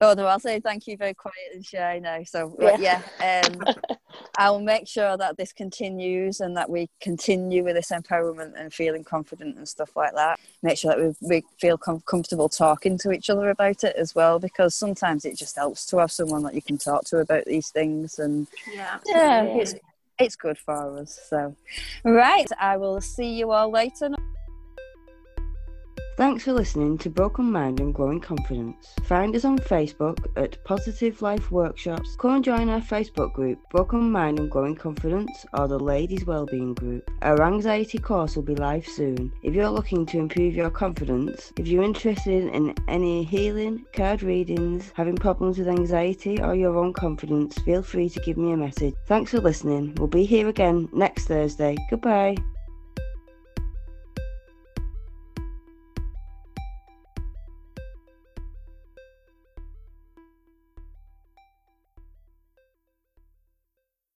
Oh no, I'll say thank you very quiet and shy now. So yeah, yeah um, I'll make sure that this continues and that we continue with this empowerment and feeling confident and stuff like that. Make sure that we, we feel com- comfortable talking to each other about it as well, because sometimes it just helps to have someone that you can talk to about these things. And yeah, yeah, it's it's good for us. So right, I will see you all later. Thanks for listening to Broken Mind and Growing Confidence. Find us on Facebook at Positive Life Workshops. Come and join our Facebook group, Broken Mind and Growing Confidence, or the Ladies Wellbeing Group. Our anxiety course will be live soon. If you're looking to improve your confidence, if you're interested in any healing, card readings, having problems with anxiety, or your own confidence, feel free to give me a message. Thanks for listening. We'll be here again next Thursday. Goodbye.